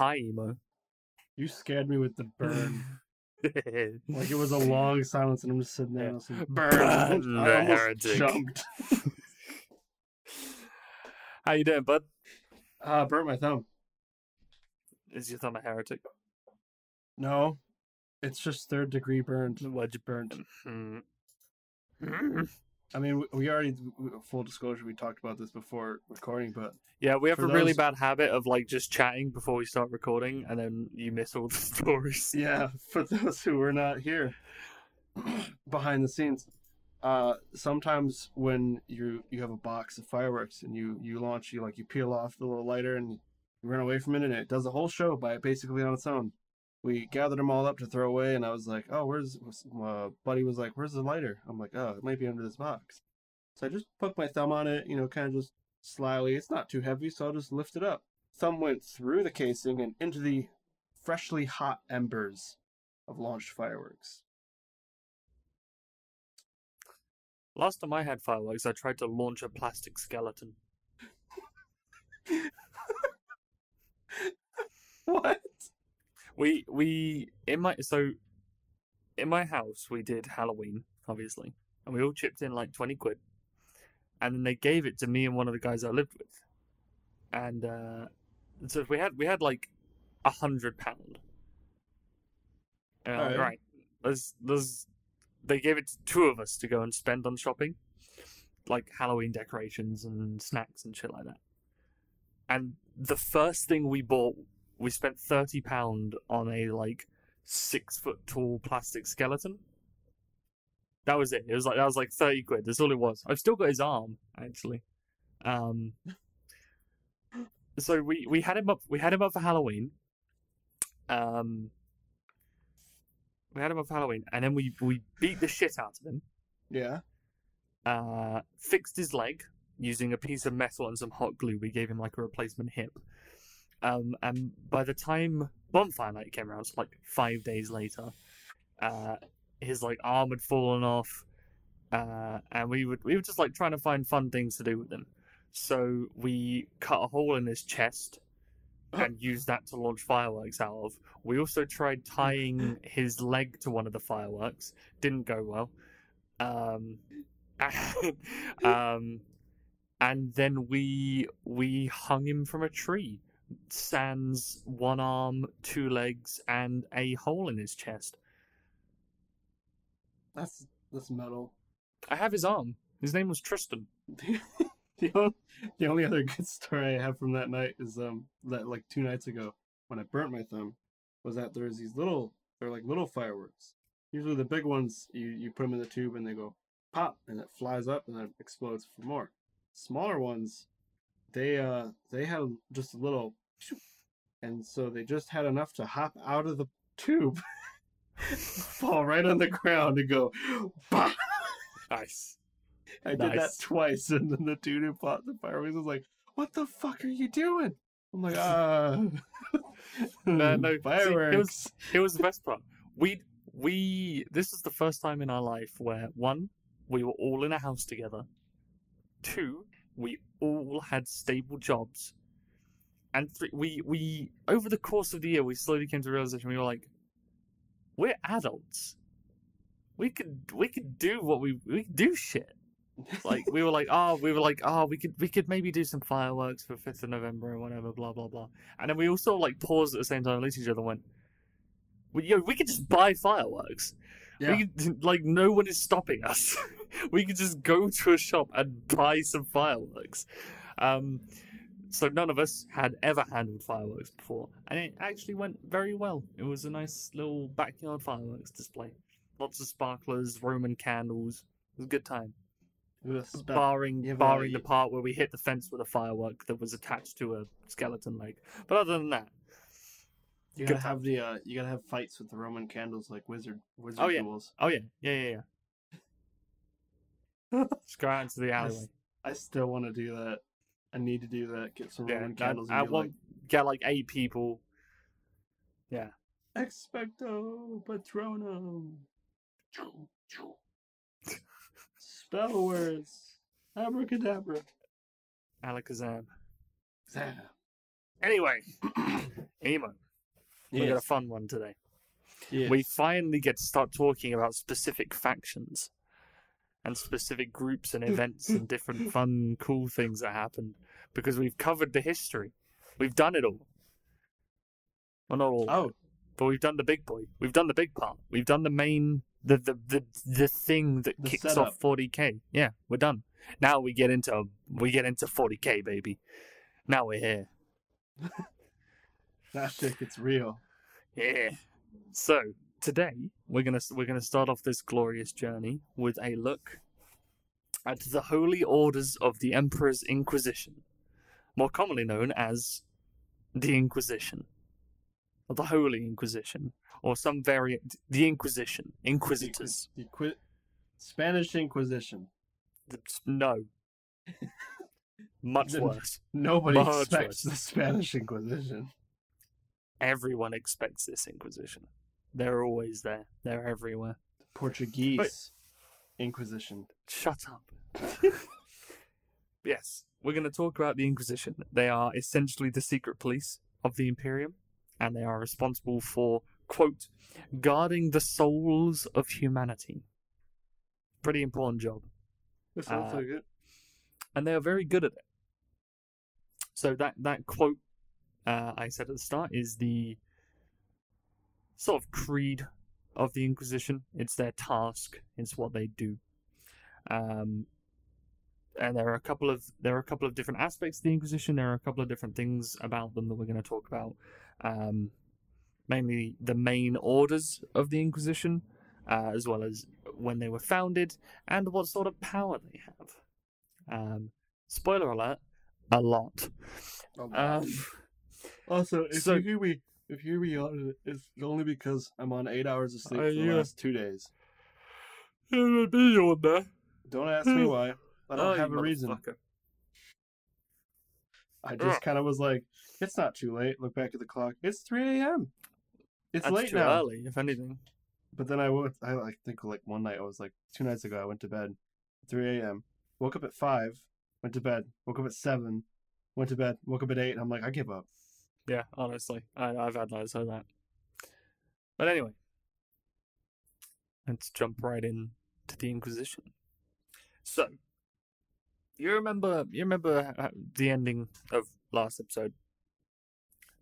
Hi, emo. You scared me with the burn. like it was a long silence, and I'm just sitting there Yeah. Burn I the heretic. jumped. How you doing, bud? Uh, burnt my thumb. Is your thumb a heretic? No, it's just third degree burned. Why'd you Burnt. Mm. I mean, we- already full disclosure. We talked about this before recording, but Yeah, we have a really bad habit of like just chatting before we start recording, and then you miss all the stories. yeah, for those who were not here behind the scenes, uh, sometimes when you you have a box of fireworks and you you launch, you like you peel off the little lighter and you run away from it, and it does a whole show by basically on its own. We gathered them all up to throw away, and I was like, "Oh, where's?" Uh, buddy was like, "Where's the lighter?" I'm like, "Oh, it might be under this box." So I just poked my thumb on it, you know, kind of just slyly. It's not too heavy, so I'll just lift it up. Thumb went through the casing and into the freshly hot embers of launched fireworks. Last time I had fireworks, I tried to launch a plastic skeleton. What? We we in my so in my house we did Halloween obviously, and we all chipped in like twenty quid, and then they gave it to me and one of the guys I lived with, and uh, so we had we had like a hundred pound. Uh. Right, there's there's they gave it to two of us to go and spend on shopping, like Halloween decorations and snacks and shit like that. And the first thing we bought we spent thirty pound on a like six foot tall plastic skeleton. That was it. It was like that was like thirty quid. That's all it was. I've still got his arm actually. Um. So we we had him up. We had him up for Halloween. Um. We had him up for Halloween, and then we we beat the shit out of him. Yeah. Uh, fixed his leg using a piece of metal and some hot glue. We gave him like a replacement hip. Um, and by the time bonfire night came around, so like five days later, uh, his like arm had fallen off, uh, and we would we were just like trying to find fun things to do with him. So we cut a hole in his chest and used that to launch fireworks out of. We also tried tying his leg to one of the fireworks. Didn't go well. Um, um, and then we we hung him from a tree sans one arm, two legs, and a hole in his chest. That's that's metal. I have his arm. His name was Tristan. the, only, the only other good story I have from that night is um that like two nights ago when I burnt my thumb was that there's these little they're like little fireworks. Usually the big ones you you put them in the tube and they go pop and it flies up and then explodes for more. Smaller ones, they uh they had just a little, and so they just had enough to hop out of the tube, fall right on the ground and go, bah! Nice. I did that twice, and then the dude who bought the fireworks was like, "What the fuck are you doing?" I'm like, "Ah, No, no, see, fireworks." it was it was the best part. We we this is the first time in our life where one we were all in a house together. Two, we all had stable jobs. And three, we we over the course of the year we slowly came to the realization we were like, we're adults. We could we could do what we we could do shit. Like we were like, oh, we were like, oh, we could we could maybe do some fireworks for fifth of November or whatever, blah blah blah. And then we all sort of like paused at the same time, and looked at each other, and went, well, yo, we could just buy fireworks. Yeah. We could, like no one is stopping us. we could just go to a shop and buy some fireworks. Um, so none of us had ever handled fireworks before, and it actually went very well. It was a nice little backyard fireworks display. Lots of sparklers, Roman candles. It was a good time. It was spe- barring yeah, barring the part where we hit the fence with a firework that was attached to a skeleton leg. But other than that, you gotta have the uh, you gotta have fights with the Roman candles like wizard wizard Oh, yeah. duels. oh yeah, yeah, yeah, yeah. Just go out into the I alleyway. I still want to do that. I need to do that. Get some Yeah, Roman I, candles. I and be want get like eight people. Yeah, Expecto Patronum. Spell words. Abracadabra. Alakazam. Zam. Anyway, emo. We got a fun one today. Yes. We finally get to start talking about specific factions and specific groups and events and different fun, cool things that happened because we've covered the history. We've done it all. Well, not all, Oh, but we've done the big boy. We've done the big part. We've done the main, the the the, the thing that The kicks setup. off 40k. Yeah, we're done. Now we get into we get into 40k, baby. Now we're here. that shit gets real. Yeah. So today we're gonna we're gonna start off this glorious journey with a look at the holy orders of the Emperor's Inquisition, more commonly known as the Inquisition, or the Holy Inquisition, or some variant, the Inquisition, Inquisitors. The Inqui- Spanish Inquisition. The- No. Much worse. Nobody Much expects worse. the Spanish Inquisition. Everyone expects this Inquisition. They're always there. They're everywhere. Portuguese Inquisition. Shut up. yes, we're going to talk about the Inquisition. They are essentially the secret police of the Imperium, and they are responsible for, quote, guarding the souls of humanity. Pretty important job. That sounds Uh, like it. And they are very good at it. So that, that quote uh, I said at the start is the sort of creed of the Inquisition. It's their task. It's what they do. Um, and there are a couple of there are a couple of different aspects of the Inquisition. There are a couple of different things about them that we're going to talk about. Um, mainly the main orders of the Inquisition, uh, as well as when they were founded and what sort of power they have. Um, spoiler alert: a lot. Um, also, if so- you hear me, if you hear me on it's only because I'm on eight hours of sleep Uh, for the last two days. be on there. Don't ask me why. I don't Oh, have a reason. I just kind of was like, it's not too late. Look back at the clock. It's 3 a.m. It's That's late too now. early, if anything. But then I woke. I like think like one night I was like two nights ago. I went to bed, 3 a.m. Woke up at five. Went to bed. Woke up at seven. Went to bed. Woke up at eight. And I'm like, I give up. Yeah, honestly, I, I've had nights like that. But anyway, let's jump right in to the Inquisition. So, you remember you remember uh, the ending of last episode?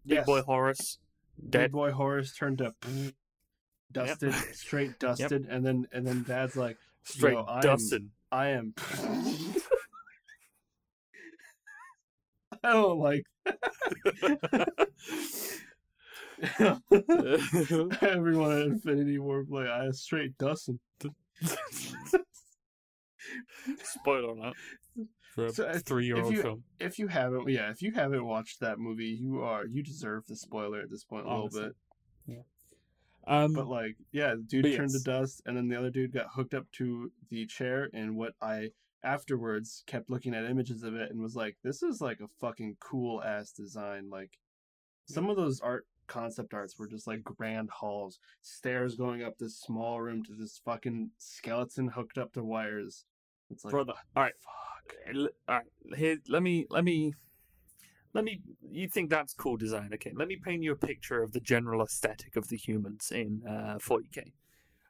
Big boy Horus Dead dead. boy Horus turned up, dusted, straight dusted, and then and then Dad's like, Straight Yo, I am- I don't like. Everyone at Infinity War like I am straight dusting. Spoiler alert for a So, three-year-old if you- film. If you haven't, yeah, if you haven't watched that movie, you are you deserve the spoiler at this point a Honestly. little bit. Um, But like, yeah, the dude turned yes. to dust, and then the other dude got hooked up to the chair. And what I afterwards kept looking at images of it and was like, this is like a fucking cool ass design. Like, some of those art concept arts were just like grand halls, stairs going up this small room to this fucking skeleton hooked up to wires. It's like, brother. All right, fuck. All right here let me let me let me you think that's cool design okay let me paint you a picture of the general aesthetic of the humans in uh 40k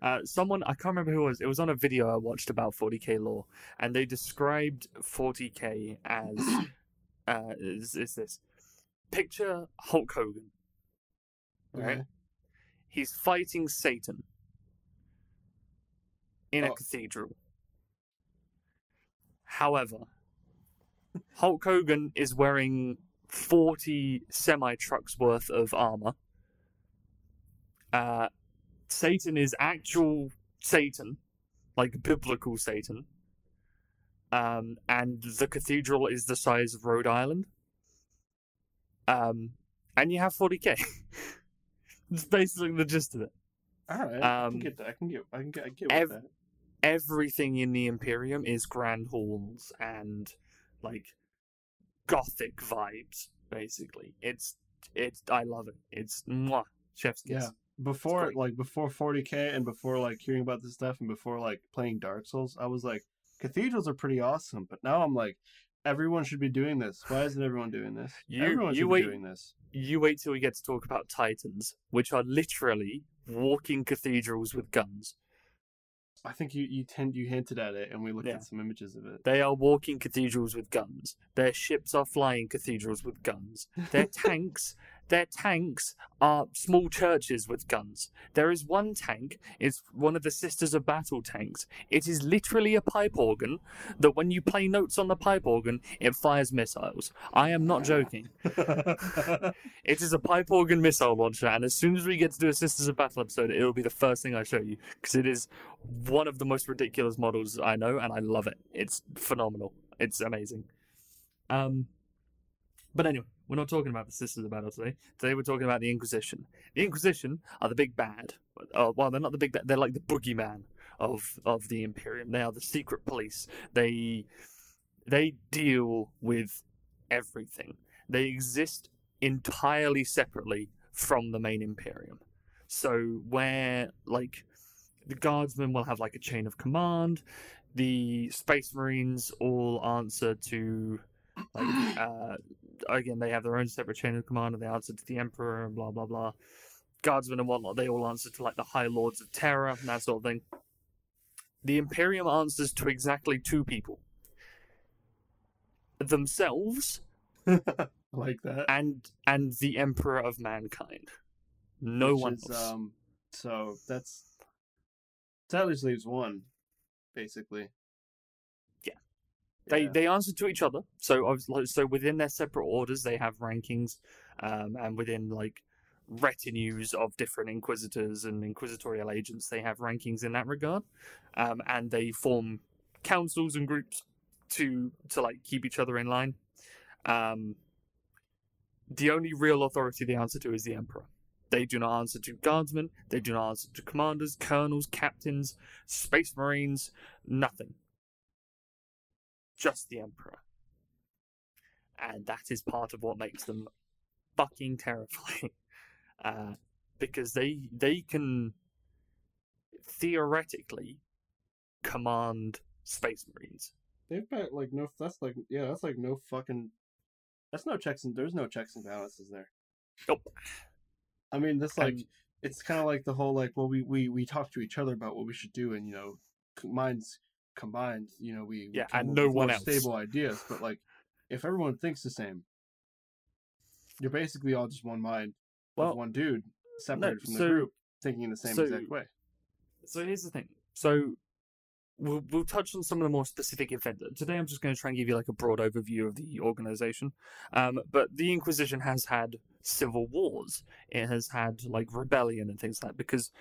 uh someone i can't remember who it was it was on a video i watched about 40k lore and they described 40k as uh is, is this picture hulk hogan right Okay. he's fighting satan in a Oh. cathedral However, Hulk Hogan is wearing 40 semi trucks worth of armor. Uh, Satan is actual Satan, like biblical Satan. Um, and the cathedral is the size of Rhode Island. Um, and you have 40k. It's basically the gist of it. All right, I Um, can get that. I can get. I can get. I get ev- with that. everything in the Imperium is grand halls and like gothic vibes. Basically, it's it's I love it. It's mwah, chef's kiss. Yeah. Before like before 40k and before like hearing about this stuff and before like playing Dark Souls, I was like, cathedrals are pretty awesome. But now I'm like, Everyone should be doing this. Why isn't everyone doing this? You- everyone you should wait- be doing this. You wait till we get to talk about Titans, which are literally walking cathedrals with guns. I think you you tend you hinted at it, and we looked Yeah. at some images of it. They are walking cathedrals with guns. Their ships are flying cathedrals with guns. Their tanks, their tanks are small churches with guns. There is one tank, it's one of the Sisters of Battle tanks. It is literally a pipe organ that when you play notes on the pipe organ, it fires missiles. I am not joking. It is a pipe organ missile launcher, and as soon as we get to do a Sisters of Battle episode, it'll be the first thing I show you because it is one of the most ridiculous models I know, and I love it. It's phenomenal. It's amazing. Um, but anyway, we're not talking about the Sisters of Battle today. Today we're talking about the Inquisition. The Inquisition are the big bad. Uh, well, they're not the big bad. They're like the boogeyman of of the Imperium. They are the secret police. They they deal with everything. They exist entirely separately from the main Imperium. So where like the guardsmen will have like a chain of command, the space marines all answer to like uh again they have their own separate chain of command and they answer to the Emperor and blah blah blah. Guardsmen and whatnot, they all answer to like the High Lords of Terra and that sort of thing. The Imperium answers to exactly two people. Themselves like that. and and the Emperor of Mankind. No Which one is, else. Um, so that's that at least leaves one, basically. They Yeah. they answer to each other. So so within their separate orders, they have rankings, um, and within like retinues of different inquisitors and inquisitorial agents, they have rankings in that regard, um, and they form councils and groups to to like keep each other in line. Um, the only real authority they answer to is the emperor. They do not answer to guardsmen. They do not answer to commanders, colonels, captains, space marines, nothing just the Emperor. And that is part of what makes them fucking terrifying. Uh, because they they can theoretically command space marines. They've got like no. That's like yeah. That's like no fucking. That's no checks and there's no checks and balances there. Nope. I mean, that's like it's kind of like the whole like well we we we talk to each other about what we should do and you know minds combined you know we, we Yeah, and no one else. stable ideas but like if everyone thinks the same you're basically all just one mind Well, with one dude separated from the so- group thinking in the same so- exact way So here's the thing. So we'll we'll touch on some of the more specific events. Today I'm just going to try and give you like a broad overview of the organization. Um, but the Inquisition has had civil wars. It has had like rebellion and things like that because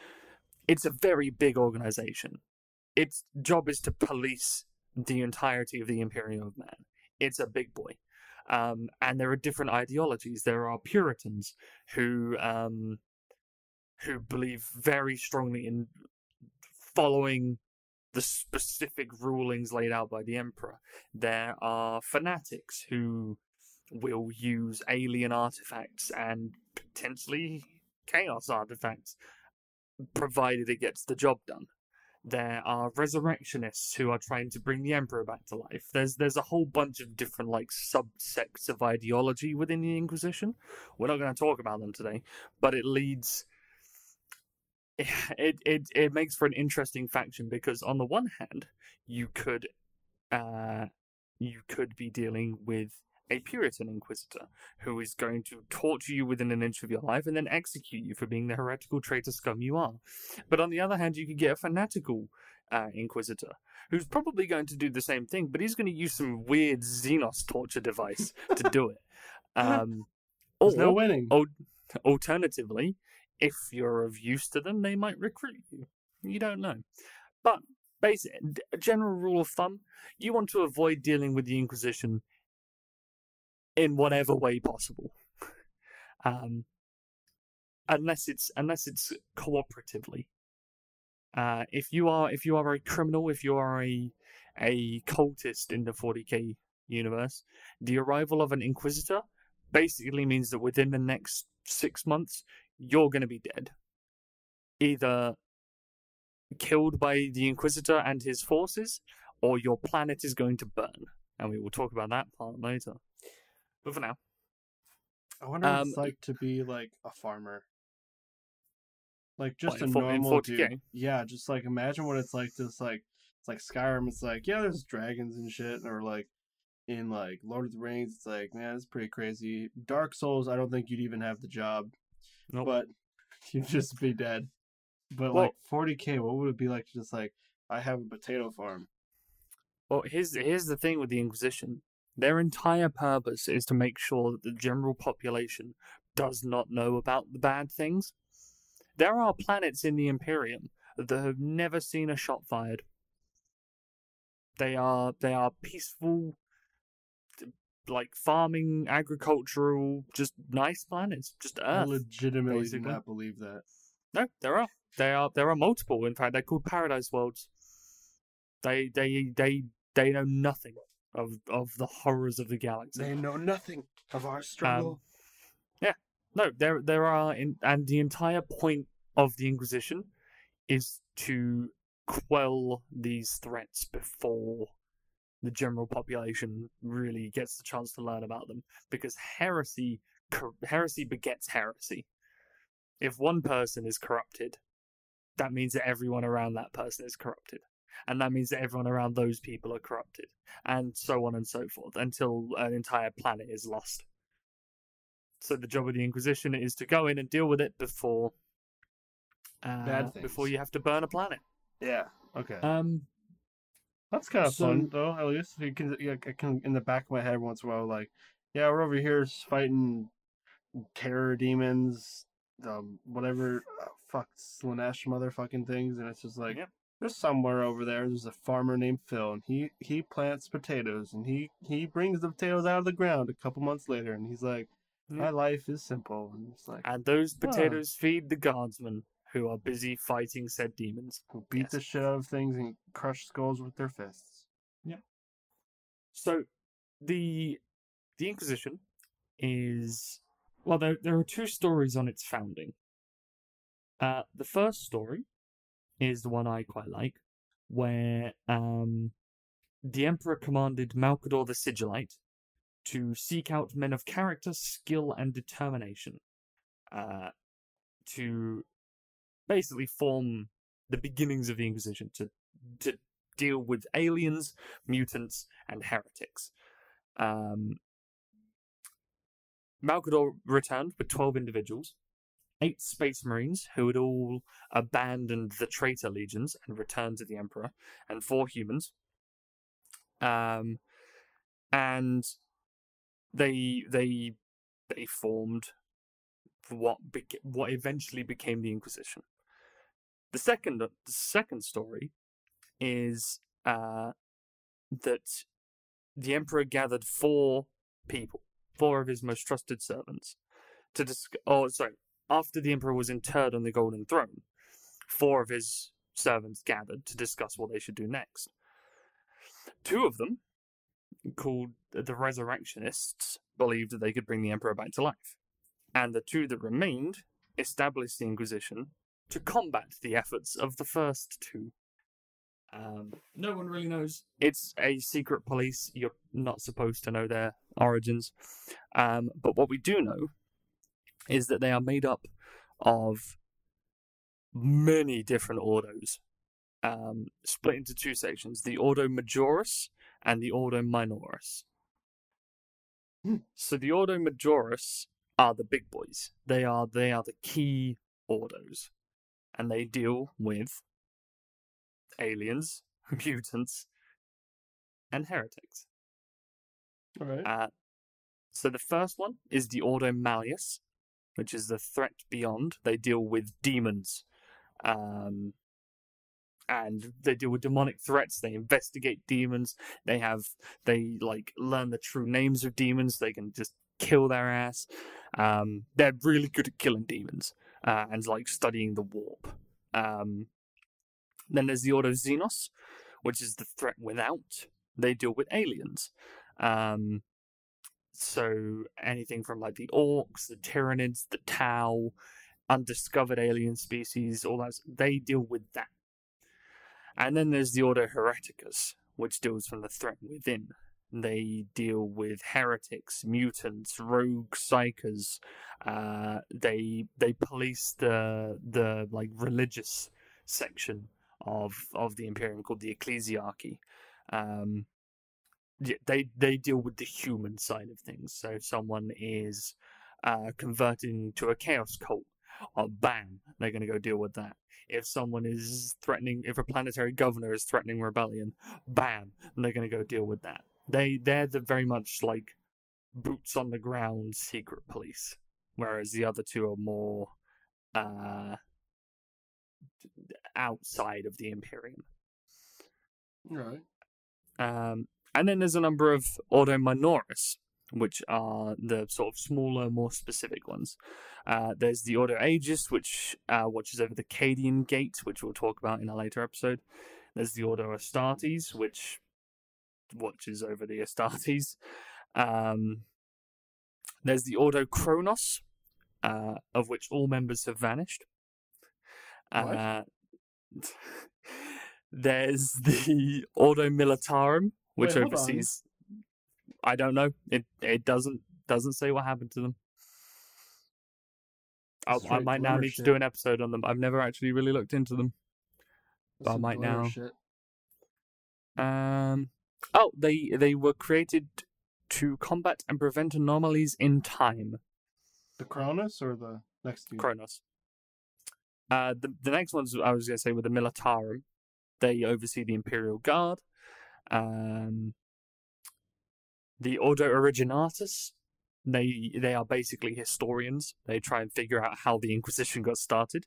it's a very big organization. Its job is to police the entirety of the Imperium of Man. It's a big boy. Um, and there are different ideologies. There are Puritans who um, who believe very strongly in following the specific rulings laid out by the emperor. There are fanatics who will use alien artifacts and potentially chaos artifacts, provided it gets the job done. There are resurrectionists who are trying to bring the emperor back to life. There's there's a whole bunch of different like subsects of ideology within the Inquisition. We're not going to talk about them today, but it leads it, it it makes for an interesting faction because on the one hand you could uh you could be dealing with a Puritan Inquisitor who is going to torture you within an inch of your life and then execute you for being the heretical traitor scum you are. But on the other hand, you could get a fanatical uh, Inquisitor who's probably going to do the same thing, but he's going to use some weird Xenos torture device to do it. Um, there's or- no winning Oh, alternatively, if you're of use to them, they might recruit you. You don't know. But basic a general rule of thumb, you want to avoid dealing with the Inquisition in whatever way possible. Um, unless it's unless it's cooperatively. Uh, if you are if you are a criminal, if you are a a cultist in the 40k universe, the arrival of an Inquisitor basically means that within the next six months, you're going to be dead. Either killed by the Inquisitor and his forces, or your planet is going to burn. and we will talk about that part later. But for now, I wonder what Um, it's like to be like a farmer. Like just a in fo- in normal 40K? dude. Yeah, just like imagine what it's like to just like it's like Skyrim. It's like yeah, there's dragons and shit, or like in like Lord of the Rings. It's like man, it's pretty crazy. Dark Souls. I don't think you'd even have the job, Nope. but you'd just be dead. But Well- like 40k, what would it be like to just like I have a potato farm? Well, here's here's the thing with the Inquisition. Their entire purpose is to make sure that the general population does not know about the bad things. There are planets in the Imperium that have never seen a shot fired. They are they are peaceful, like farming, agricultural, just nice planets, just Earth. I legitimately basically. do not believe that. No, there are. There are there are multiple. In fact, they're called paradise worlds. They they they they know nothing of of the horrors of the galaxy. They know nothing of our struggle. Um, yeah. No, there there are in and the entire point of the Inquisition is to quell these threats before the general population really gets the chance to learn about them because heresy heresy begets heresy. If one person is corrupted, that means that everyone around that person is corrupted. And that means that everyone around those people are corrupted. And so on and so forth until an entire planet is lost. So the job of the Inquisition is to go in and deal with it before uh, Bad before you have to burn a planet. yeah. Okay. Um, That's kind of So- fun, though. At least you can, yeah, I can in the back of my head once in a while, like, yeah, we're over here fighting terror demons, um, whatever, uh, fuck, Slaanesh motherfucking things, and it's just like, Yep. There's somewhere over there. There's a farmer named Phil, and he he plants potatoes, and he he brings the potatoes out of the ground a couple months later, and he's like, my life is simple, and it's like, and those potatoes feed the guardsmen who are busy fighting said demons. who beat yes. the shit out of things and crush skulls with their fists. Yeah. So the the Inquisition is well there there are two stories on its founding. Uh the first story is the one I quite like, where um the Emperor commanded Malcador the Sigillite to seek out men of character, skill, and determination, uh, to basically form the beginnings of the Inquisition to to deal with aliens, mutants, and heretics. Um, Malcador returned with 12 individuals, eight space marines who had all abandoned the traitor legions and returned to the Emperor, and four humans. Um, and they they they formed what beca- what eventually became the Inquisition. The second the second story is uh, that the emperor gathered four people, four of his most trusted servants, to discuss. Oh, sorry. After the emperor was interred on the golden throne, four of his servants gathered to discuss what they should do next. Two of them, called the Resurrectionists, believed that they could bring the emperor back to life, and the two that remained established the Inquisition to combat the efforts of the first two. Um, no one really knows. It's a secret police. You're not supposed to know their origins. Um, but what we do know is that they are made up of many different ordos, um, split into two sections the Ordo Majoris and the Ordo Minoris. Hmm. So the Ordo Majoris are the big boys. They are they are the key ordos, and they deal with aliens, mutants, and heretics. All right. Uh, so the first one is the Ordo Malleus, which is the threat beyond. They deal with demons, um, and they deal with demonic threats. They investigate demons. They have they like learn the true names of demons. They can just kill their ass. Um, they're really good at killing demons uh, and like studying the warp. Um, then there's the Ordo Xenos, which is the threat without. They deal with aliens. Um, so anything from like the Orks, the Tyranids, the Tau, undiscovered alien species, all that, they deal with that. And then there's the Ordo Hereticus, which deals from the threat within. They deal with heretics, mutants, rogue psykers. Uh, they they police the the like religious section of of the Imperium called the Ecclesiarchy. Um, they they deal with the human side of things. So if someone is uh, converting to a chaos cult, oh, bam, they're going to go deal with that. If someone is threatening, if a planetary governor is threatening rebellion, bam, they're going to go deal with that. They they're the very much like boots on the ground secret police, whereas the other two are more uh, outside of the Imperium. Right. Um, and then there's a number of Ordo Minoris, which are the sort of smaller, more specific ones. Uh, there's the Ordo Aegis, which uh, watches over the Cadian Gate, which we'll talk about in a later episode. There's the Ordo Astartes, which watches over the Astartes. Um, there's the Ordo Chronos, uh, of which all members have vanished. What? Uh, there's the Ordo Militarum, which Wait, oversees. I don't know. It it doesn't doesn't say what happened to them. I, I might now need to do an episode on them. I've never actually really looked into them. That's I might now. Shit. Um. Oh, they they were created to combat and prevent anomalies in time. The Chronos or the next two? Chronos. Uh, the the next ones I was going to say were the Militarum. They oversee the Imperial Guard. Um, the Ordo Originatus. They they are basically historians. They try and figure out how the Inquisition got started.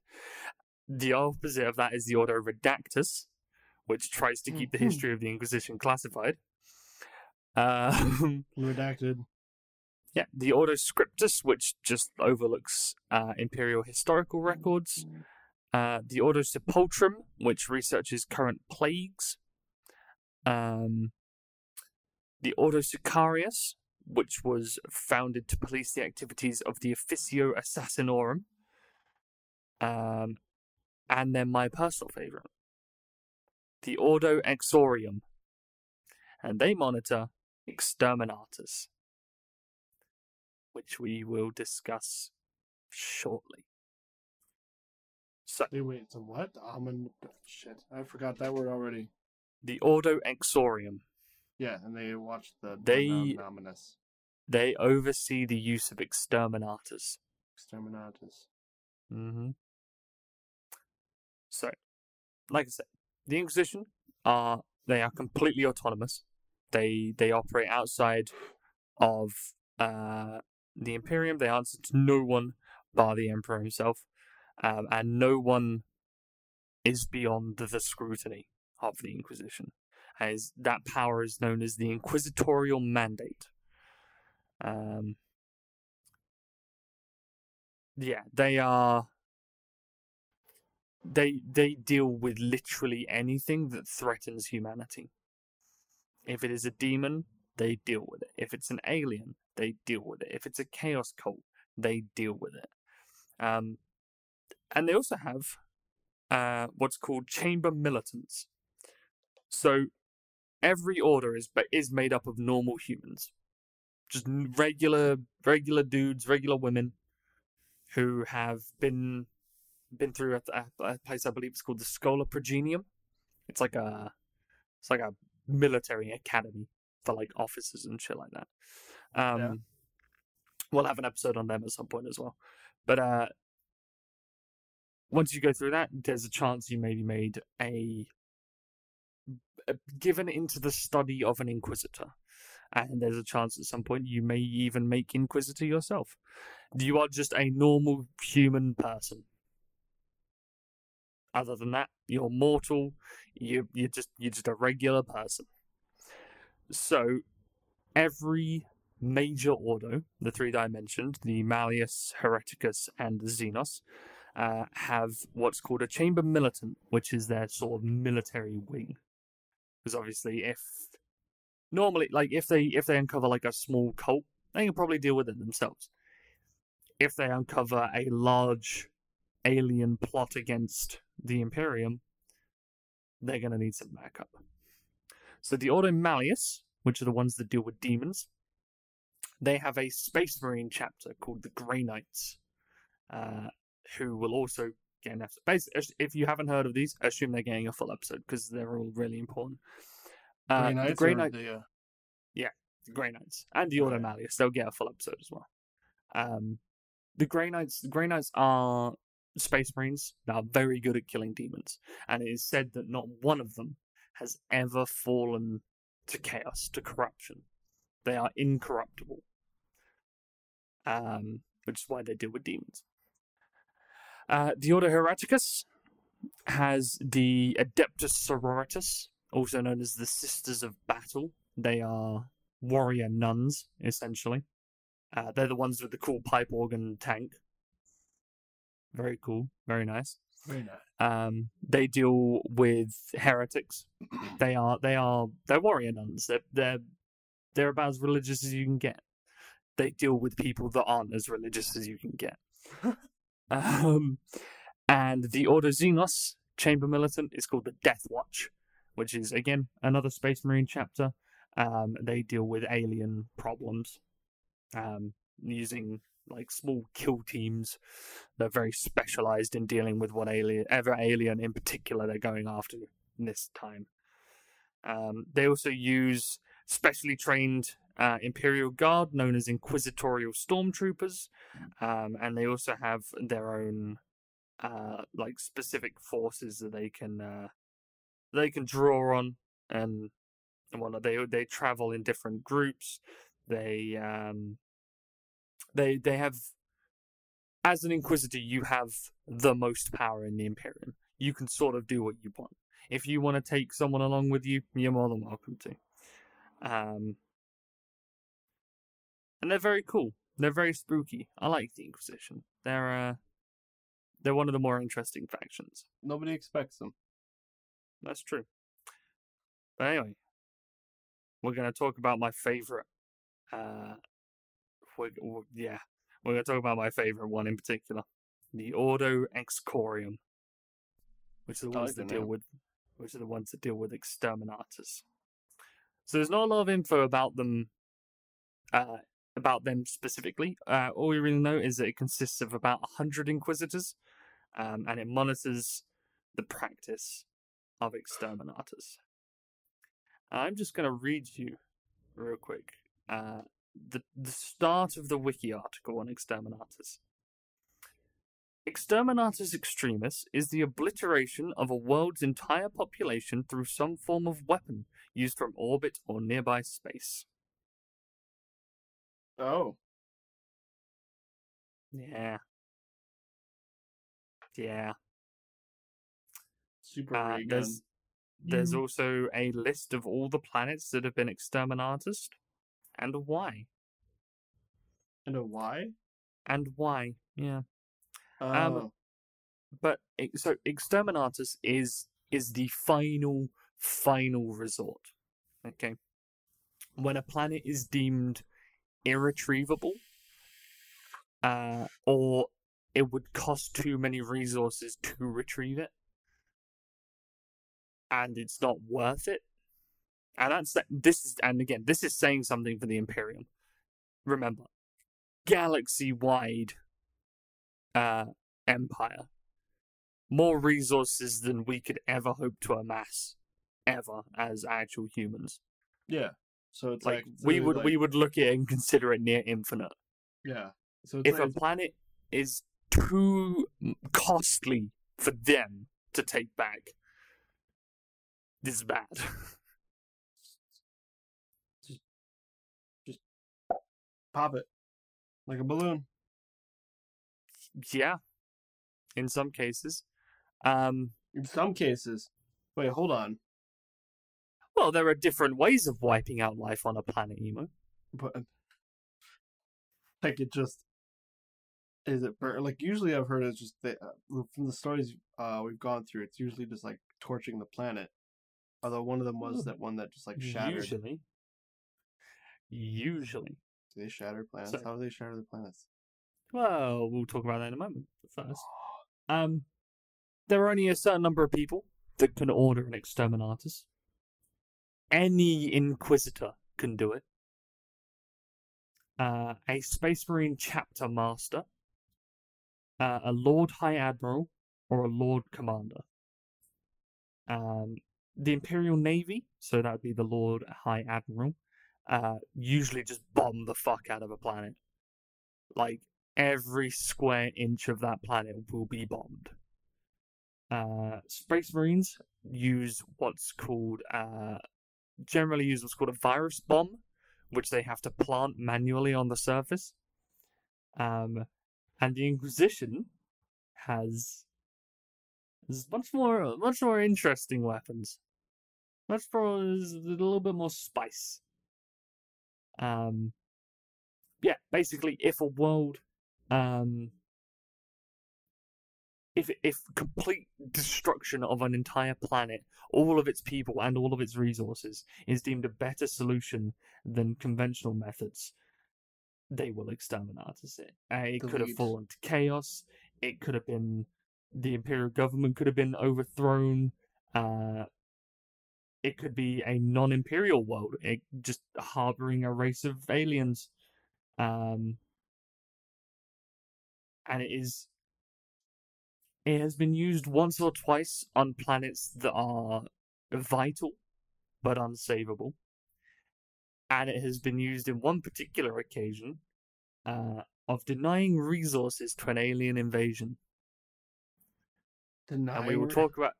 The opposite of that is the Ordo Redactus, which tries to keep the Mhm. history of the Inquisition classified. Um, Redacted. yeah, the Ordo Scriptus, which just overlooks uh, imperial historical records. Uh, the Ordo Sepulturum, which researches current plagues. Um, the Ordo Sicarius, which was founded to police the activities of the Officio Assassinorum. Um, and then my personal favourite, the Ordo Excorium. And they monitor Exterminatus, which we will discuss shortly. So, wait. Some what? Almond. Shit. I forgot that word already. The Ordo Excorium. Yeah, and they watch the. They-. They oversee the use of exterminatus. Exterminatus. Mm-hmm. So, like I said, the Inquisition are they are completely autonomous. They they operate outside of uh, the Imperium. They answer to no one bar the Emperor himself, um, and no one is beyond the, the scrutiny of the Inquisition. As that power is known as the Inquisitorial Mandate. Um, yeah, they are. They they deal with literally anything that threatens humanity. If it is a demon, they deal with it. If it's an alien, they deal with it. If it's a chaos cult, they deal with it. Um, and they also have uh, what's called chamber militants. So every order is is made up of normal humans, just regular regular dudes, regular women, who have been been through a, a, place I believe it's called the Schola Progenium. It's like a it's like a military academy for like officers and shit like that. Um, Yeah. We'll have an episode on them at some point as well. But uh, once you go through that, there's a chance you may be made a given into the study of an inquisitor, and there's a chance at some point you may even make inquisitor yourself. You are just a normal human person. Other than that, you're mortal. You you're just you're just a regular person. So every major ordo, the three that I mentioned, the Malleus, Hereticus, and the Xenos, uh, have what's called a chamber militant, which is their sort of military wing. Because obviously, if normally, like if they if they uncover like a small cult, they can probably deal with it themselves. If they uncover a large alien plot against the Imperium, they're going to need some backup. So the Ordo Malleus which are the ones that deal with demons. They have a Space Marine chapter called the Grey Knights, uh, who will also get an episode. Basically, if you haven't heard of these, assume they're getting a full episode because they're all really important. Uh, the Knights Grey or Knight, the, uh, the Grey Knights, and the Ordo Okay. Malleus, they'll get a full episode as well. Um, the Grey Knights, the Grey Knights are Space Marines that are very good at killing demons, and it is said that not one of them has ever fallen to chaos, to corruption. They are incorruptible, um, which is why they deal with demons. Uh, the Ordo Hereticus has the Adeptus Sororitas, also known as the Sisters of Battle. They are warrior nuns, essentially. Uh, they're the ones with the cool pipe organ tank. Very cool, very nice. very nice. Um, they deal with heretics. They are they are they're warrior nuns. They're they're they're about as religious as you can get. They deal with people that aren't as religious as you can get. um, and the Ordo Xenos Chamber Militant is called the Death Watch, which is again another Space Marine chapter. Um, they deal with alien problems, um, using like small kill teams they're very specialized in dealing with what alien, ever alien in particular they're going after this time. Um, they also use specially trained uh, Imperial Guard known as Inquisitorial Stormtroopers, um, and they also have their own uh, like specific forces that they can uh, they can draw on and whatnot. They they travel in different groups. They um, they they have as an inquisitor, you have the most power in the Imperium. You can sort of do what you want. If you want to take someone along with you, you're more than welcome to. Um, and they're very cool. They're very spooky. I like the Inquisition. They're uh, they're one of the more interesting factions. Nobody expects them. That's true. But anyway, we're going to talk about my favorite. Uh, we're, we yeah, we're going to talk about my favorite one in particular, the Ordo Excorium, which are the ones that deal with, which are the ones that deal with exterminatus. So there's not a lot of info about them, uh, about them specifically. Uh, all we really know is that it consists of about hundred inquisitors, um, and it monitors the practice of exterminatus. I'm just going to read you real quick uh, the the start of the wiki article on exterminators. Exterminatus extremis is the obliteration of a world's entire population through some form of weapon used from orbit or nearby space. Oh, Yeah. Yeah. super Uh, there's there's Mm. also a list of all the planets that have been exterminatus and why. And a why? And why. Yeah. Oh, Um, but so exterminatus is is the final final resort okay when a planet is deemed irretrievable uh or it would cost too many resources to retrieve it. And it's not worth it. And that's this is and again this is saying something for the imperium. Remember galaxy wide uh empire. More resources than we could ever hope to amass ever as actual humans. Yeah. So it's like, like, we would like- we would look at it and consider it near infinite yeah. So it's if like, a planet is too costly for them to take back this is bad just, just pop it like a balloon. yeah in some cases um In some cases. Wait, hold on. Well there are different ways of wiping out life on a planet emo But like it just is it burn? Like usually I've heard it's just that uh, from the stories uh we've gone through. It's usually just like torching the planet. Although one of them was Oh. that one that just like shattered. usually usually Do they shatter planets? So- How do they shatter the planets? Well, we'll talk about that in a moment. But first, um, there are only a certain number of people that can order an exterminatus. Any inquisitor can do it. Uh, a Space Marine Chapter Master, uh, a Lord High Admiral, or a Lord Commander. Um, the Imperial Navy, so that would be the Lord High Admiral, uh, usually just bomb the fuck out of a planet. Like every square inch of that planet will be bombed. Uh, Space Marines use what's called, uh, generally use what's called a virus bomb, which they have to plant manually on the surface. Um, and the Inquisition has, much more, much more interesting weapons. Much more, a little bit more spice. Um, yeah, basically, if a world, um, if if complete destruction of an entire planet, all of its people and all of its resources is deemed a better solution than conventional methods, they will exterminate it. Uh, it could have fallen to chaos. It could have been the imperial government could have been overthrown. Uh, it could be a non-imperial world, it just harboring a race of aliens. Um, and it is it has been used once or twice on planets that are vital but unsavable. And it has been used in one particular occasion uh, of denying resources to an alien invasion. Deny and we will talk about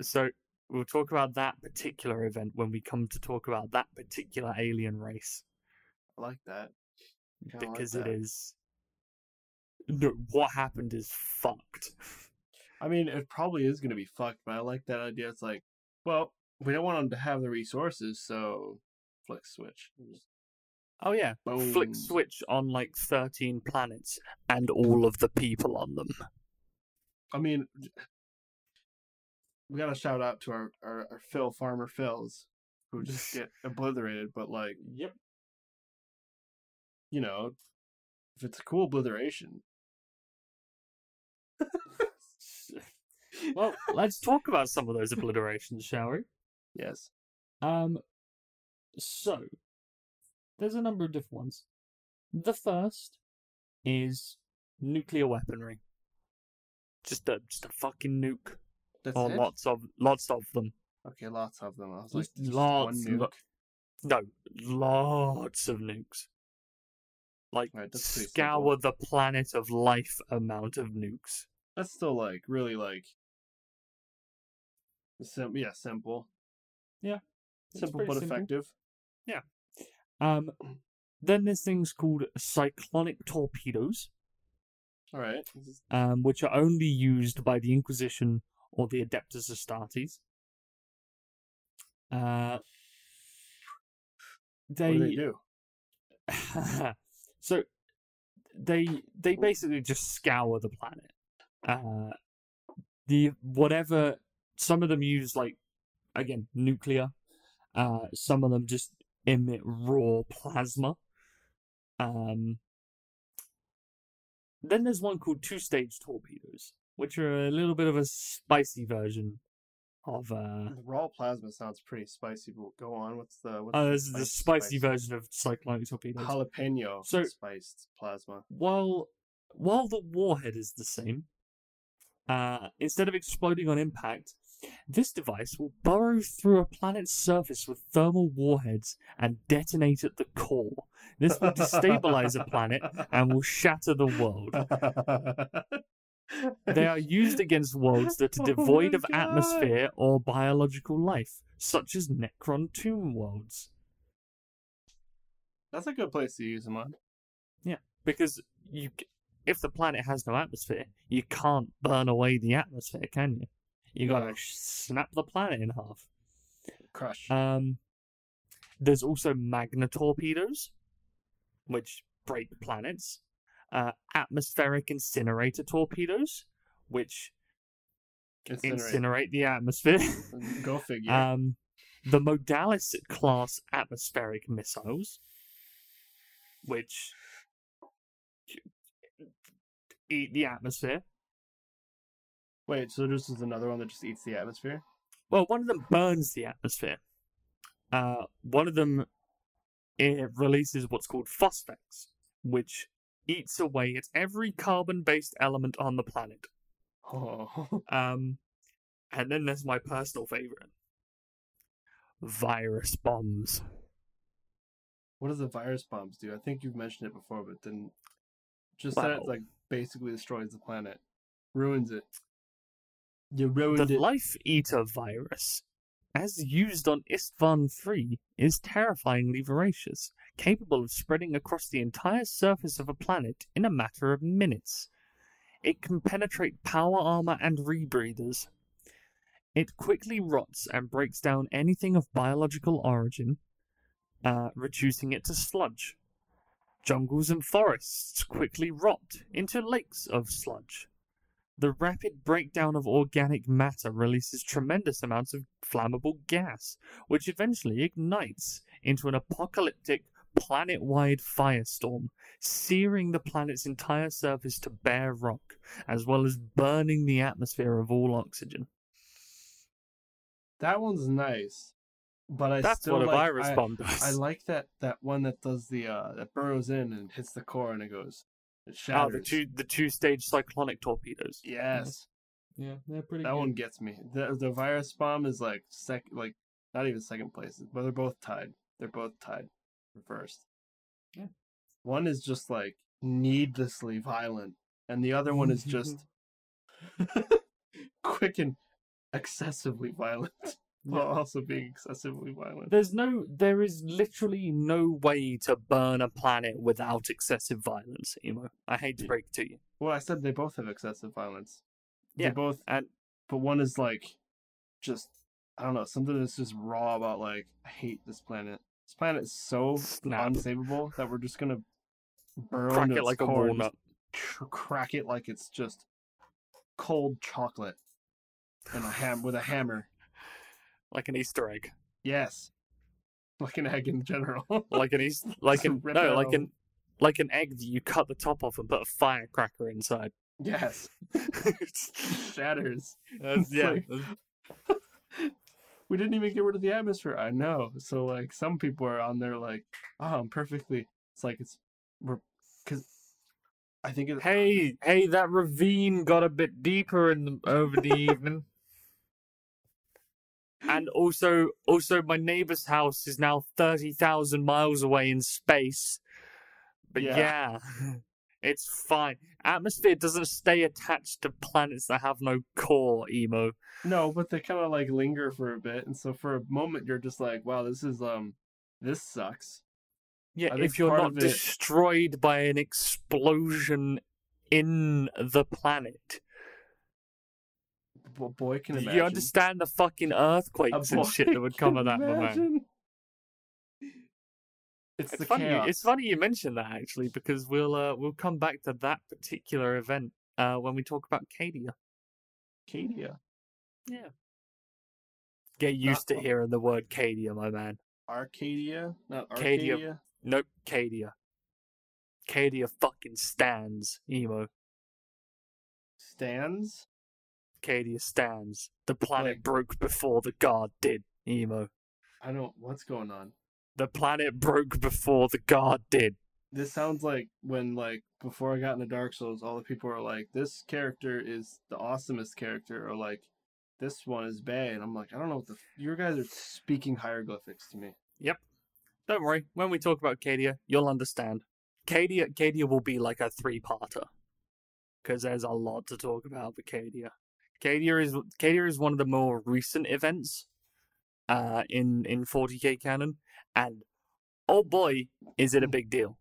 so we'll talk about that particular event when we come to talk about that particular alien race I like that. Kinda like because that. it is no what happened is fucked I mean, it probably is going to be fucked, but I like that idea. It's like, well, we don't want them to have the resources, so flick switch. Mm. oh yeah Boom. flick switch on like 13 planets and all of the people on them I mean, we got to shout out to our, our, our Phil Farmer Phils who just get obliterated, but like, yep you know, if it's a cool obliteration. Well let's talk about some of those obliterations shall we Yes. Um, so there's a number of different ones. The first is nuclear weaponry. Just a just a fucking nuke, That's or it? lots of lots of them. Okay, lots of them. I was like, lots, one lo- nuke. No, lots of nukes. Like Right, scour the planet of life amount of nukes. That's still like really like, sim- yeah, simple, Yeah. simple but simple. effective. Yeah. Um, then there's things called cyclonic torpedoes. All right. um, which are only used by the Inquisition or the Adeptus Astartes. Uh, What they, do they do? so they they basically just scour the planet. Uh, the whatever some of them use like again nuclear. Uh, some of them just emit raw plasma. Um, then there's one called two stage torpedoes, which are a little bit of a spicy version of uh raw plasma sounds pretty spicy, but go on. What's the what's oh, the this is the spice- spicy version of cyclonic torpedoes. jalapeno So- spiced plasma? While while the warhead is the same, uh, instead of exploding on impact, this device will burrow through a planet's surface with thermal warheads and detonate at the core. This will destabilize a planet and will shatter the world. They are used against worlds that are Oh devoid my of God. atmosphere or biological life, such as Necron tomb worlds. That's a good place to use them on. Yeah, because you, if the planet has no atmosphere, you can't burn away the atmosphere, can you? You gotta No. sh- snap the planet in half. Crush. Um, there's also magna torpedoes, which break planets. Uh, atmospheric incinerator torpedoes, which Incinerate. incinerate the atmosphere. Go figure. Um, the Modalis class atmospheric missiles, which eat the atmosphere. Wait, so this is another one that just eats the atmosphere? Well, one of them burns the atmosphere. Uh, one of them it releases what's called phosphex, which eats away at every carbon-based element on the planet. Oh. Um, and then there's my personal favorite: virus bombs. What does the virus bombs do? I think you've mentioned it before, but then just that it like basically destroys the planet, ruins it. You ruined The it. Life Eater virus, as used on Istvan 3, is terrifyingly voracious, capable of spreading across the entire surface of a planet in a matter of minutes. It can penetrate power armor and rebreathers. It quickly rots and breaks down anything of biological origin, uh, reducing it to sludge. Jungles and forests quickly rot into lakes of sludge. The rapid breakdown of organic matter releases tremendous amounts of flammable gas, which eventually ignites into an apocalyptic planet wide firestorm, searing the planet's entire surface to bare rock, as well as burning the atmosphere of all oxygen. That one's nice, but I That's still what a like, virus I, bomb does. I like that that one that does the uh that burrows in and hits the core and it goes oh, the two the two stage cyclonic torpedoes. Yes, Yeah, they're pretty that one gets me. The the virus bomb is like sec like not even second place, but they're both tied. They're both tied for first. Yeah. One is just like needlessly violent, and the other one is just quick and excessively violent, while also being excessively violent. There's no, there is literally no way to burn a planet without excessive violence, Emo. I hate to break it to you. Well, I said they both have excessive violence. Yeah, They both, and- but one is like, just I don't know, something that's just raw about like I hate this planet. This planet is so Snap. unsavable that we're just gonna burn Crack it like a core and walnut. crack it like it's just cold chocolate and a ham with a hammer. Like an Easter egg. Yes, like an egg in general. Like an Easter, like an, no, like an, like an egg that you cut the top off and put a firecracker inside. yes, It shatters. That's- yeah. like- we didn't even get rid of the atmosphere. I know. So like some people are on there like, oh, I'm perfectly. It's like it's we're because I think it. Hey, hey, that ravine got a bit deeper in the, over the evening. And also, also, my neighbor's house is now thirty thousand miles away in space. But Yeah. yeah. it's fine. Atmosphere doesn't stay attached to planets that have no core. Emo. No, but they kind of like linger for a bit, and so for a moment you're just like, wow, this is um, this sucks. Yeah, if you're not it- destroyed by an explosion in the planet, Well, boy can imagine. you understand the fucking earthquakes and shit that would come of that, my man? It's, It's funny. chaos. It's funny you mentioned that actually because we'll uh, we'll come back to that particular event uh, when we talk about Cadia. Cadia. Yeah. Get used Not- to hearing the word Cadia, my man. Arcadia, not Cadia. Arcadia. Nope, Cadia. Cadia fucking stands, emo. Stands. Cadia stands. The planet Like- broke before the god did, emo. I don't. What's going on? The planet broke before the god did. This sounds like when, like, before I got into Dark Souls, all the people are like, "This character is the awesomest character," or like, "This one is bad." And I'm like, I don't know what the. F- you guys are speaking hieroglyphics to me. Yep. Don't worry, when we talk about Cadia, you'll understand. Cadia, Cadia will be like a three-parter because there's a lot to talk about with Cadia. Cadia is Cadia is one of the more recent events uh, in in 40k canon, and oh boy, is it a big deal!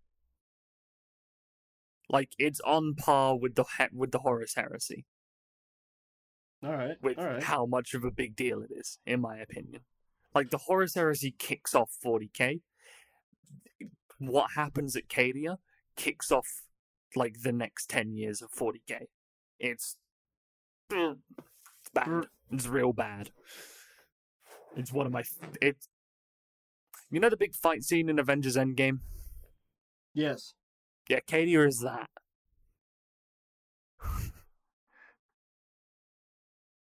Like it's on par with the he- with the Horus Heresy, All right. with all right. how much of a big deal it is, in my opinion. Like the Horus Heresy kicks off 40k. What happens at Cadia kicks off like the next 10 years of 40k. It's it's bad. Mm. It's real bad. It's one of my it's you know the big fight scene in Avengers Endgame? Yes. Yeah, Cadia is that.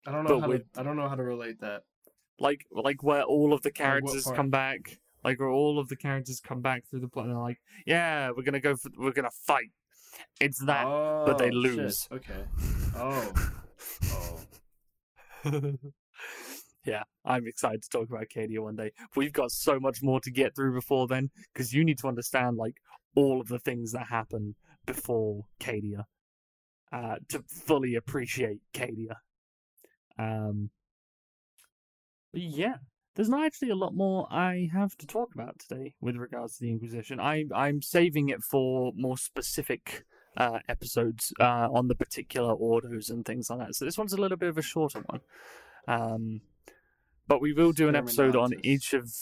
I don't know But how with- to. I don't know how to relate that. Like like where all of the characters come back. like where all of the characters come back through the plot and they're like, "Yeah, we're gonna go for, we're gonna fight." It's that, but they Oh, shit. lose. Okay. Oh. Oh. yeah, I'm excited to talk about Cadia one day. We've got so much more to get through before then, because you need to understand like all of the things that happen before Cadia uh, to fully appreciate Cadia. Um, yeah, there's not actually a lot more I have to talk about today with regards to the Inquisition. I I'm saving it for more specific uh, episodes uh, on the particular orders and things like that. So this one's a little bit of a shorter one. Um, but we will do an episode on each of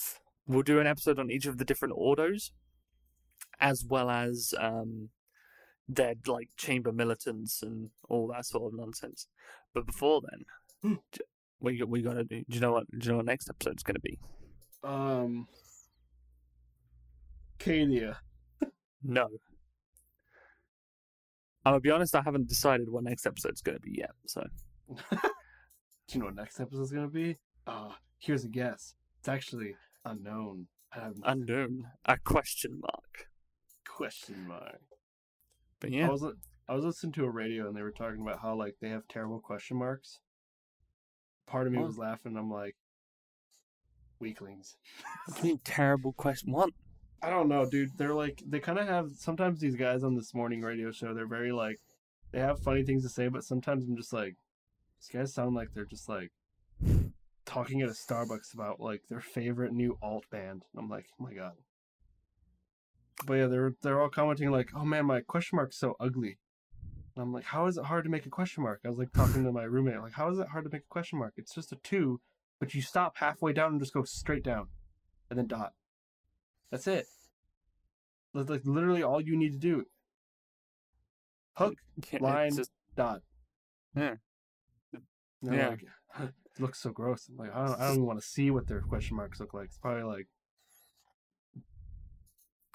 we'll do an episode on each of the different orders, as well as um, their like chamber militants and all that sort of nonsense. But before then, Hmm. we we gotta do. Do you know what? Do you know what next episode's gonna be? Um. Cadia. No. I'm gonna be honest. I haven't decided what next episode's gonna be yet. So Do you know what next episode's gonna be? Uh, here's a guess. It's actually unknown. I have unknown, a question mark. question mark. But I yeah, was I was listening to a radio and they were talking about how like they have terrible question marks. Part of me Oh. was laughing. I'm like, weaklings. what do you mean terrible question? What? I don't know, dude. They're like they kind of have sometimes these guys on this morning radio show. They're very like they have funny things to say, but sometimes I'm just like, these guys sound like they're just like talking at a Starbucks about like their favorite new alt band. I'm like, oh my god. But yeah, they're they're all commenting like, oh man, my question mark's so ugly. And I'm like, how is it hard to make a question mark? I was like talking to my roommate, like, how is it hard to make a question mark? It's just a two, but you stop halfway down and just go straight down, and then dot. That's it. That's like literally all you need to do. Hook, line, just- dot. Yeah. And Yeah. like, it looks so gross. Like, I don't, I don't even want to see what their question marks look like. It's probably like,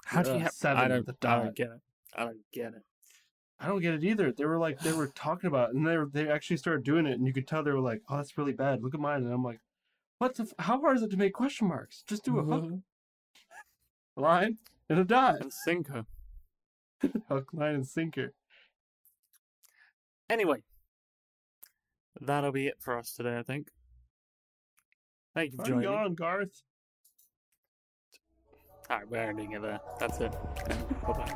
how do you uh, have? seven I don't. the I don't get it. I don't get it. I don't get it either. They were like, they were talking about, it, and they were, they actually started doing it, and you could tell they were like, oh, that's really bad. Look at mine, and I'm like, what the? F- how hard is it to make question marks? Just do a hook, line, and a dot. and sinker. Hook, line, and sinker. Anyway, that'll be it for us today. I think. Thank you for I'm joining. gone, Garth. All right, we're ending it there. That's it. Bye bye.